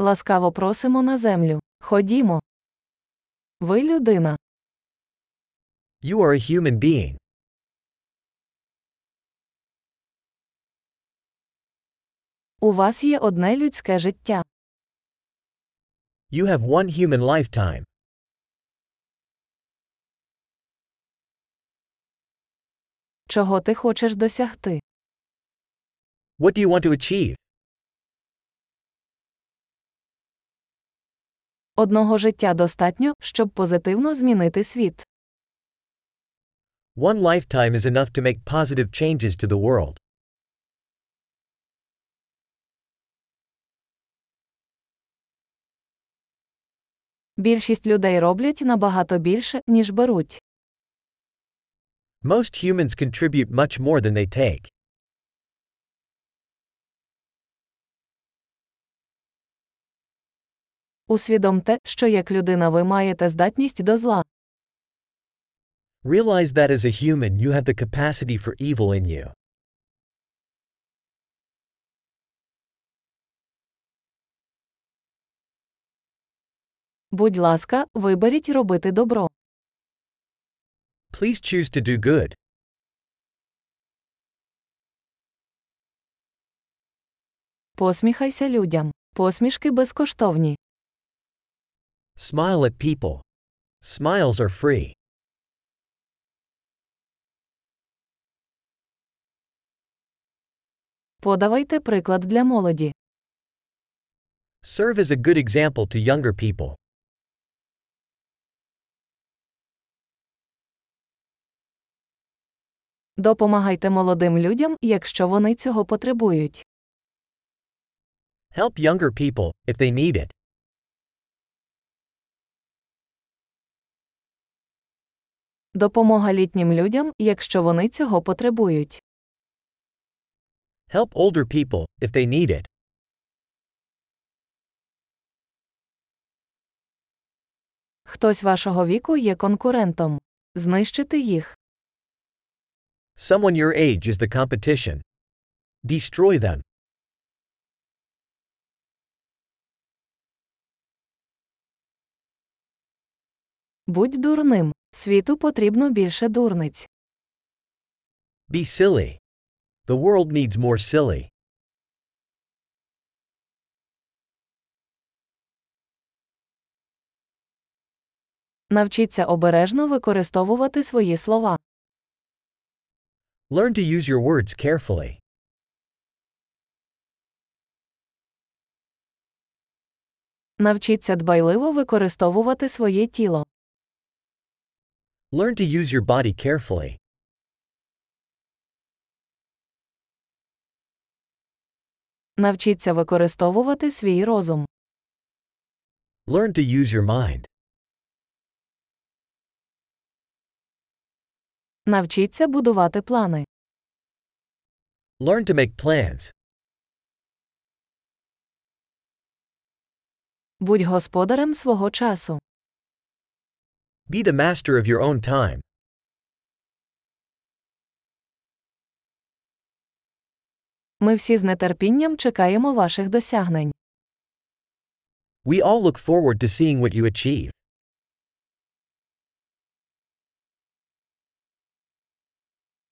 Ласкаво просимо на землю. Ходімо. Ви людина. You are a human being. У вас є одне людське життя. You have one human lifetime. Чого ти хочеш досягти? What do you want to achieve? Одного життя достатньо, щоб позитивно змінити світ. One lifetime is enough to make positive changes to the world. Більшість людей роблять набагато більше, ніж беруть. Most humans contribute much more than they take. Усвідомте, що як людина ви маєте здатність до зла. Realize that as a human you have the capacity for evil in you. Будь ласка, виберіть робити добро. Please choose to do good. Посміхайся людям. Посмішки безкоштовні. Smile at people. Smiles are free. Подавайте приклад для молоді. Serve as a good example to younger people. Допомагайте молодим людям, якщо вони цього потребують. Help younger people, if they need it. Допомога літнім людям, якщо вони цього потребують. Help older people, if they need it. Хтось вашого віку є конкурентом. Знищити їх. Someone your age is the competition. Destroy them. Будь дурним. Світу потрібно більше дурниць. Be silly. The world needs more silly. Навчіться обережно використовувати свої слова. Learn to use your words carefully. Навчіться дбайливо використовувати своє тіло. Learn to use your body carefully. Навчіться використовувати свій розум. Learn to use your mind. Навчіться будувати плани. Learn to make plans. Будь господарем свого часу. Be the master of your own time. Ми всі з нетерпінням чекаємо ваших досягнень. We all look forward to seeing what you achieve.